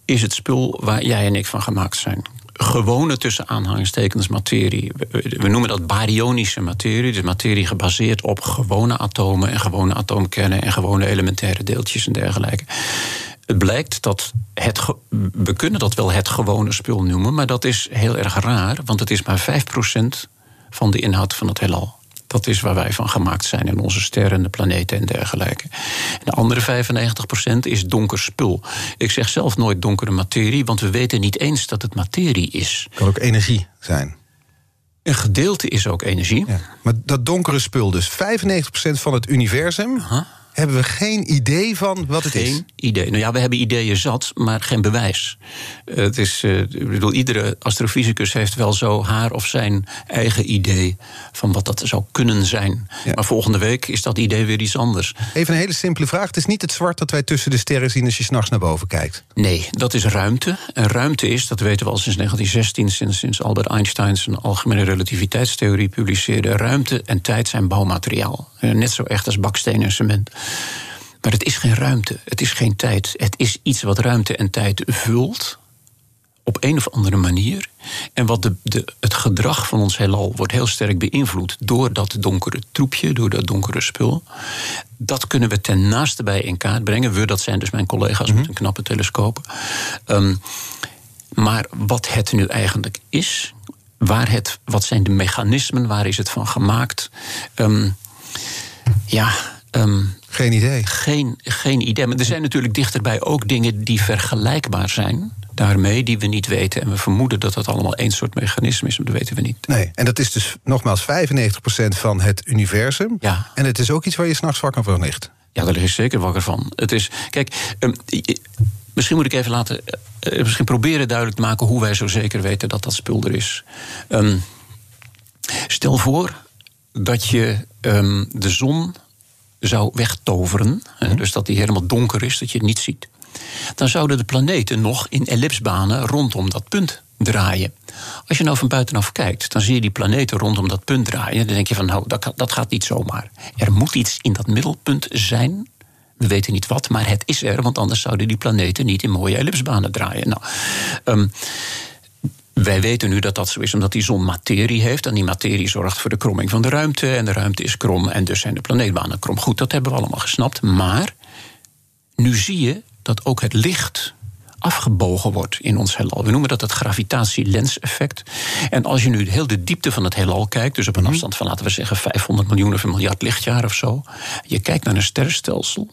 is het spul waar jij en ik van gemaakt zijn. Gewone tussen aanhalingstekens materie. We, we noemen dat baryonische materie. Dus materie gebaseerd op gewone atomen en gewone atoomkernen en gewone elementaire deeltjes en dergelijke. Het blijkt dat het. We kunnen dat wel het gewone spul noemen, maar dat is heel erg raar, want het is maar 5% van de inhoud van het heelal. Dat is waar wij van gemaakt zijn in onze sterren, de planeten en dergelijke. En de andere 95% is donker spul. Ik zeg zelf nooit donkere materie, want we weten niet eens dat het materie is. Kan ook energie zijn. Een gedeelte is ook energie. Ja. Maar dat donkere spul, dus 95% van het universum, hebben we geen idee van wat het is. Geen idee. Nou ja, we hebben ideeën zat, maar geen bewijs. Het is, eh, ik bedoel, iedere astrofysicus heeft wel zo haar of zijn eigen idee van wat dat zou kunnen zijn. Ja. Maar volgende week is dat idee weer iets anders. Even een hele simpele vraag. Het is niet het zwart dat wij tussen de sterren zien als je s'nachts naar boven kijkt. Nee, dat is ruimte. En ruimte is, dat weten we al sinds 1916, sinds, sinds Albert Einstein zijn algemene relativiteitstheorie publiceerde. Ruimte en tijd zijn bouwmateriaal. Eh, Net zo echt als baksteen en cement. Maar het is geen ruimte, het is geen tijd. Het is iets wat ruimte en tijd vult. Op een of andere manier. En wat de, de, het gedrag van ons heelal wordt heel sterk beïnvloed door dat donkere troepje, door dat donkere spul. Dat kunnen we ten naaste bij in kaart brengen. We, dat zijn dus mijn collega's met een knappe telescoop. Ehm, maar wat het nu eigenlijk is, waar het, wat zijn de mechanismen, waar is het van gemaakt? Ehm, ja, ehm, Geen idee. geen, geen idee. Maar er zijn natuurlijk dichterbij ook dingen die vergelijkbaar zijn daarmee, die we niet weten. En we vermoeden dat dat allemaal één soort mechanisme is, maar dat weten we niet. Nee, en dat is dus nogmaals 95% van het universum. Ja. En het is ook iets waar je s'nachts wakker van ligt. Ja, daar lig ik zeker wakker van. Het is, kijk, ehm, misschien moet ik even laten, eh, misschien proberen duidelijk te maken hoe wij zo zeker weten dat dat spul er is. Ehm, stel voor dat je ehm, de zon zou wegtoveren, hè, dus dat die helemaal donker is, dat je het niet ziet. dan zouden de planeten nog in ellipsbanen rondom dat punt draaien. Als je nou van buitenaf kijkt, dan zie je die planeten rondom dat punt draaien. Dan denk je van, nou, dat, dat gaat niet zomaar. Er moet iets in dat middelpunt zijn. We weten niet wat, maar het is er, want anders zouden die planeten niet in mooie ellipsbanen draaien. Nou, um, wij weten nu dat dat zo is omdat die zon materie heeft. En die materie zorgt voor de kromming van de ruimte. En de ruimte is krom en dus zijn de planeetbanen krom. Goed, dat hebben we allemaal gesnapt. Maar nu zie je dat ook het licht afgebogen wordt in ons heelal. We noemen dat het gravitatie-lens-effect. En als je nu heel de diepte van het heelal kijkt, dus op een mhm. afstand van laten we zeggen 500 miljoen of een miljard lichtjaar of zo, je kijkt naar een sterrenstelsel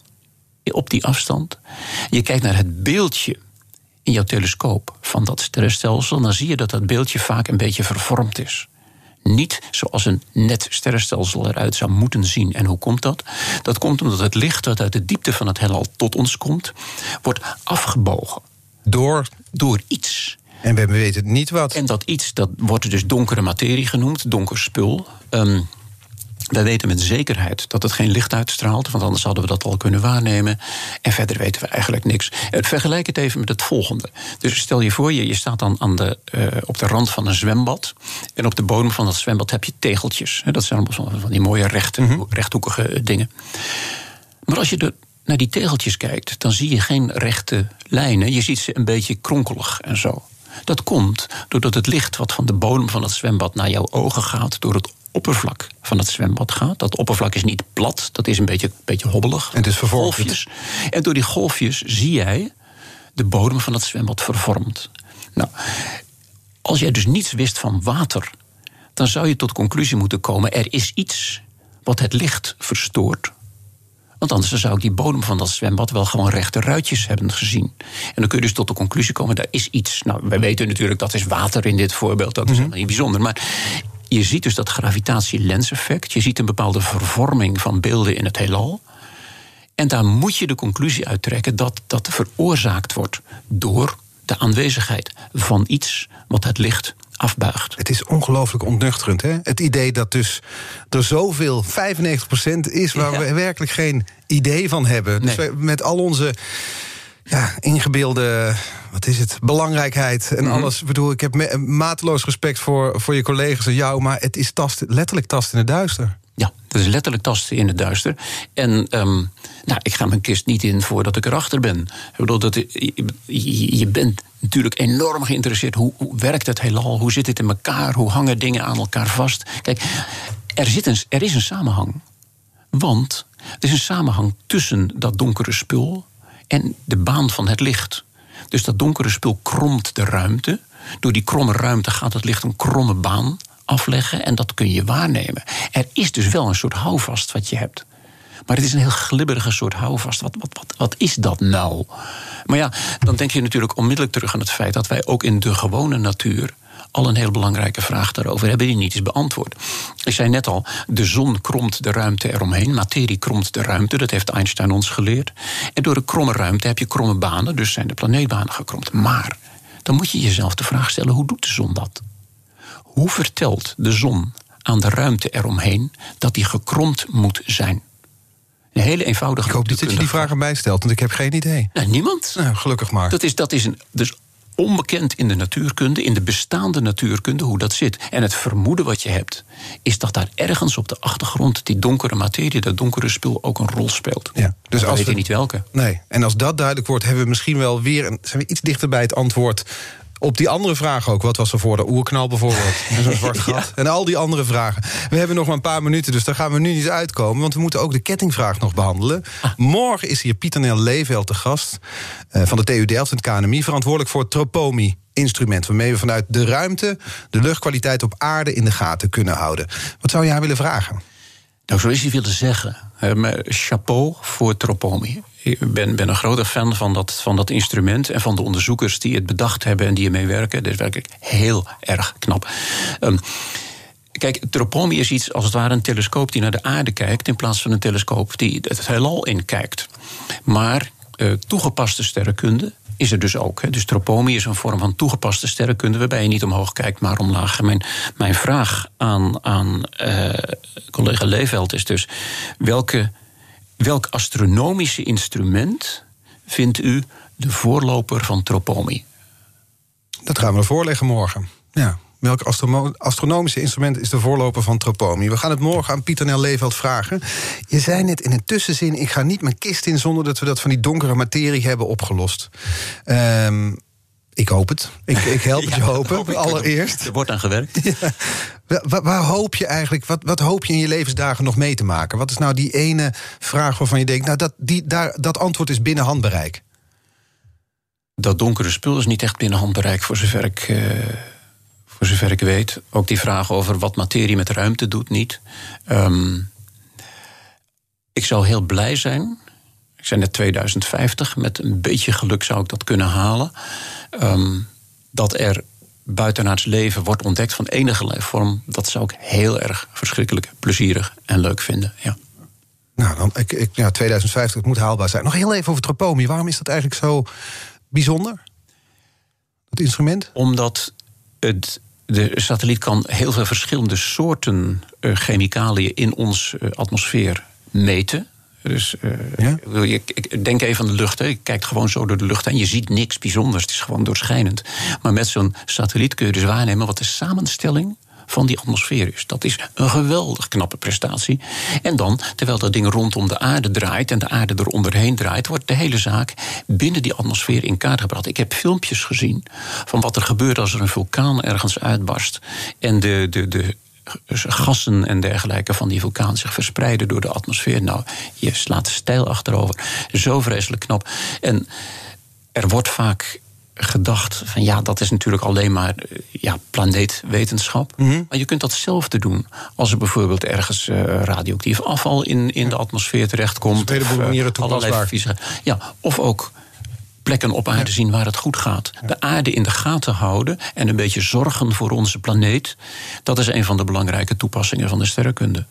op die afstand, je kijkt naar het beeldje in jouw telescoop van dat sterrenstelsel, dan zie je dat dat beeldje vaak een beetje vervormd is. Niet zoals een net sterrenstelsel eruit zou moeten zien. En hoe komt dat? Dat komt omdat het licht dat uit de diepte van het heelal tot ons komt, wordt afgebogen. Door? Door iets. En we weten niet wat. En dat iets, dat wordt dus donkere materie genoemd, donker spul. Um, wij weten met zekerheid dat het geen licht uitstraalt, want anders hadden we dat al kunnen waarnemen. En verder weten we eigenlijk niks. Vergelijk het even met het volgende. Dus stel je voor, je, je staat dan aan de, uh, op de rand van een zwembad. En op de bodem van dat zwembad heb je tegeltjes. Dat zijn allemaal van die mooie rechte, mhm. rechthoekige dingen. Maar als je de, naar die tegeltjes kijkt, dan zie je geen rechte lijnen. Je ziet ze een beetje kronkelig en zo. Dat komt doordat het licht wat van de bodem van het zwembad naar jouw ogen gaat, door het oppervlak van het zwembad gaat. Dat oppervlak is niet plat, dat is een beetje, beetje hobbelig. En het is vervormd. Golfjes. En door die golfjes zie jij de bodem van het zwembad vervormd. Nou, als jij dus niets wist van water, dan zou je tot conclusie moeten komen: er is iets wat het licht verstoort. Want anders zou ik die bodem van dat zwembad wel gewoon rechte ruitjes hebben gezien. En dan kun je dus tot de conclusie komen: daar is iets. Nou, wij weten natuurlijk dat is water in dit voorbeeld, dat is mm niet bijzonder. Maar je ziet dus dat gravitatie-lenseffect. Je ziet een bepaalde vervorming van beelden in het heelal. En daar moet je de conclusie uit trekken dat dat veroorzaakt wordt door de aanwezigheid van iets wat het licht afbuigt. Het is ongelooflijk ontnuchterend, hè? Het idee dat dus er zoveel, 95% is waar we werkelijk geen idee van hebben. Dus met al onze ja, ingebeelde, wat is het, belangrijkheid en mhm. alles. Ik bedoel, ik heb mateloos respect voor, voor je collega's en jou, maar het is tast, letterlijk tast in het duister. Ja, het is letterlijk tasten in het duister. En um, nou, ik ga mijn kist niet in voordat ik erachter ben. Ik bedoel, dat, je, je bent natuurlijk enorm geïnteresseerd. Hoe, hoe werkt het heelal? Hoe zit het in elkaar? Hoe hangen dingen aan elkaar vast? Kijk, er, zit een, er is een samenhang. Want er is een samenhang tussen dat donkere spul en de baan van het licht. Dus dat donkere spul kromt de ruimte. Door die kromme ruimte gaat het licht een kromme baan afleggen en dat kun je waarnemen. Er is dus wel een soort houvast wat je hebt. Maar het is een heel glibberige soort houvast. Wat, wat, wat, wat is dat nou? Maar ja, dan denk je natuurlijk onmiddellijk terug aan het feit dat wij ook in de gewone natuur al een heel belangrijke vraag daarover hebben die niet is beantwoord. Ik zei net al, de zon kromt de ruimte eromheen. Materie kromt de ruimte, dat heeft Einstein ons geleerd. En door de kromme ruimte heb je kromme banen, dus zijn de planeetbanen gekromd. Maar dan moet je jezelf de vraag stellen, hoe doet de zon dat? Hoe vertelt de zon aan de ruimte eromheen dat die gekromd moet zijn? Een hele eenvoudige. Ik hoop niet dat je die vraag aan mij stelt, want ik heb geen idee. Nou, niemand. Nou, gelukkig maar. Dat is, dat is een, dus onbekend in de natuurkunde, in de bestaande natuurkunde, hoe dat zit. En het vermoeden wat je hebt, is dat daar ergens op de achtergrond die donkere materie, dat donkere spul, ook een rol speelt. Ja, dus als weet je niet welke. Nee, en als dat duidelijk wordt, hebben we misschien wel weer een, zijn we iets dichter bij het antwoord op die andere vragen ook. Wat was er voor de oerknal bijvoorbeeld? En zo'n zwart gat. En al die andere vragen. We hebben nog maar een paar minuten, dus daar gaan we nu niet uitkomen. Want we moeten ook de kettingvraag nog behandelen. Ah. Morgen is hier Pieter Nel Leeveld te gast. Uh, van de TU Delft en het KNMI. Verantwoordelijk voor het Tropomi instrument waarmee we vanuit de ruimte de luchtkwaliteit op aarde in de gaten kunnen houden. Wat zou je haar willen vragen? Nou, zo is hij willen zeggen. Uh, chapeau voor Tropomi. Ik ben, ben een grote fan van dat, van dat instrument en van de onderzoekers die het bedacht hebben en die ermee werken. Dat is werkelijk heel erg knap. Um, Kijk, Tropomi is iets als het ware een telescoop die naar de aarde kijkt, in plaats van een telescoop die het heelal in kijkt. Maar uh, toegepaste sterrenkunde is er dus ook. Hè. Dus tropomi is een vorm van toegepaste sterrenkunde... waarbij je niet omhoog kijkt, maar omlaag. Mijn, mijn vraag aan, aan uh, collega Leeveld is dus... Welke, welk astronomische instrument vindt u de voorloper van Tropomi. Dat gaan we voorleggen morgen. Ja. Welk astronomische instrument is de voorloper van Tropomi? We gaan het morgen aan Pieter Nel Leeveld vragen. Je zei net in een tussenzin... ik ga niet mijn kist in zonder dat we dat van die donkere materie hebben opgelost. Um, ik hoop het. Ik, ik help het je hopen, allereerst. Er wordt aan gewerkt. Waar, waar, hoop je eigenlijk, wat, wat hoop je in je levensdagen nog mee te maken? Wat is nou die ene vraag waarvan je denkt... nou, dat, die, daar, dat antwoord is binnen handbereik? Dat donkere spul is niet echt binnen handbereik, voor zover ik, uh, voor zover ik weet. Ook die vraag over wat materie met ruimte doet, niet. Um, ik zou heel blij zijn ik zei net 2050. Met een beetje geluk zou ik dat kunnen halen. Um, dat er buitenaards leven wordt ontdekt van enige leefvorm, dat zou ik heel erg verschrikkelijk plezierig en leuk vinden. Ja. Nou, dan, ik, ik, ja, 2050 het moet haalbaar zijn. Nog heel even over Tropomi. Waarom is dat eigenlijk zo bijzonder? Het instrument? Omdat het, de satelliet kan heel veel verschillende soorten uh, chemicaliën in onze uh, atmosfeer meten. Dus uh, ja? je, ik denk even aan de lucht. Hè. Je kijkt gewoon zo door de lucht en je ziet niks bijzonders. Het is gewoon doorschijnend. Maar met zo'n satelliet kun je dus waarnemen wat de samenstelling van die atmosfeer is. Dat is een geweldig knappe prestatie. En dan, terwijl dat ding rondom de aarde draait en de aarde eronderheen draait, wordt de hele zaak binnen die atmosfeer in kaart gebracht. Ik heb filmpjes gezien van wat er gebeurt als er een vulkaan ergens uitbarst en de, de, de gassen en dergelijke van die vulkaan zich verspreiden door de atmosfeer. Nou, je slaat stijl achterover. Zo vreselijk knap. En er wordt vaak gedacht van ja, dat is natuurlijk alleen maar eh, ja, planeetwetenschap. Mhm. Maar je kunt datzelfde doen als er bijvoorbeeld ergens uh, radioactief afval in, in de atmosfeer terechtkomt. Op manieren toepasbaar. Ja, of ook plekken op aarde zien waar het goed gaat. De aarde in de gaten houden en een beetje zorgen voor onze planeet. Dat is een van de belangrijke toepassingen van de sterrenkunde.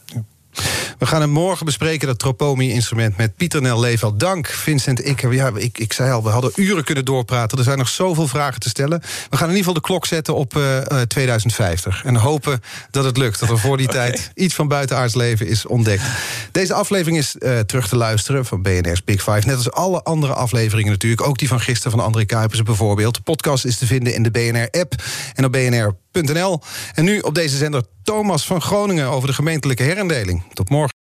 We gaan het morgen bespreken, dat Tropomi-instrument... met Pieter Nel Level. Dank, Vincent Ik, Ja, ik, ik zei al, we hadden uren kunnen doorpraten. Er zijn nog zoveel vragen te stellen. We gaan in ieder geval de klok zetten op uh, eh, 2050. Eh, en hopen dat het lukt. Dat er voor die tijd iets van buitenaards leven is ontdekt. Deze aflevering is uh, terug te luisteren van BNR's Big Five. Net als alle andere afleveringen natuurlijk. Ook die van gisteren van André Kuipers bijvoorbeeld. De podcast is te vinden in de BNR-app en op BNR en nu op deze zender Thomas van Groningen over de gemeentelijke herindeling. Tot morgen.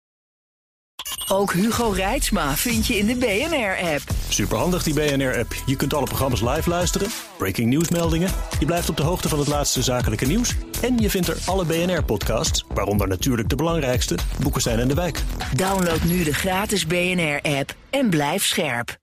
Ook Hugo Reitsma vind je in de BNR-app. Superhandig die BNR-app. Je kunt alle programma's live luisteren, breaking nieuwsmeldingen. Je blijft op de hoogte van het laatste zakelijke nieuws. En je vindt er alle BNR-podcasts, waaronder natuurlijk de belangrijkste, Boeken zijn in de wijk. Download nu de gratis BNR-app en blijf scherp.